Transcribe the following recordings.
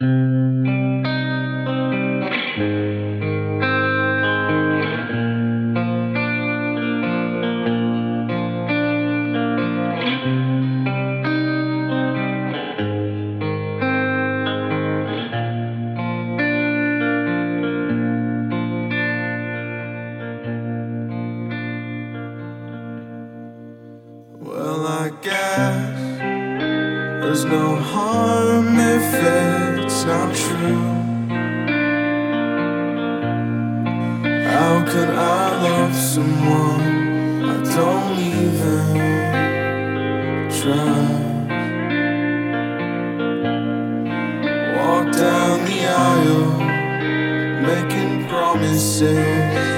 Well, I guess there's no harm if it it's not true. How could I love someone I don't even try? Walk down the aisle, making promises.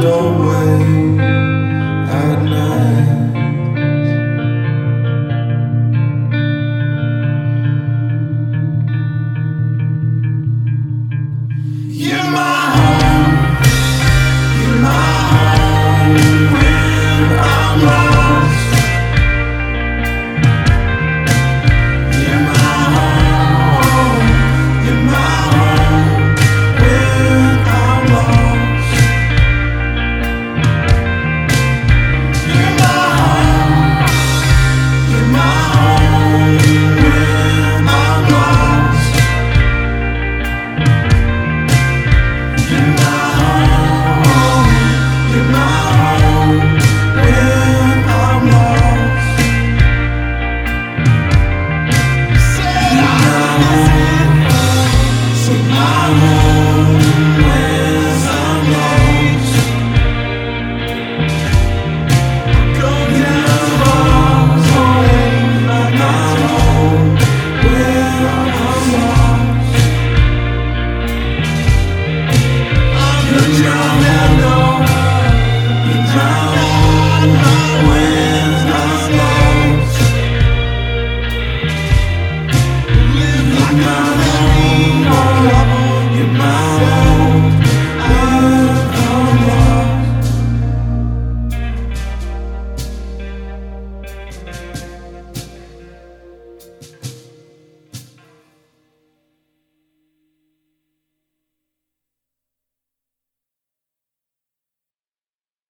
don't wait.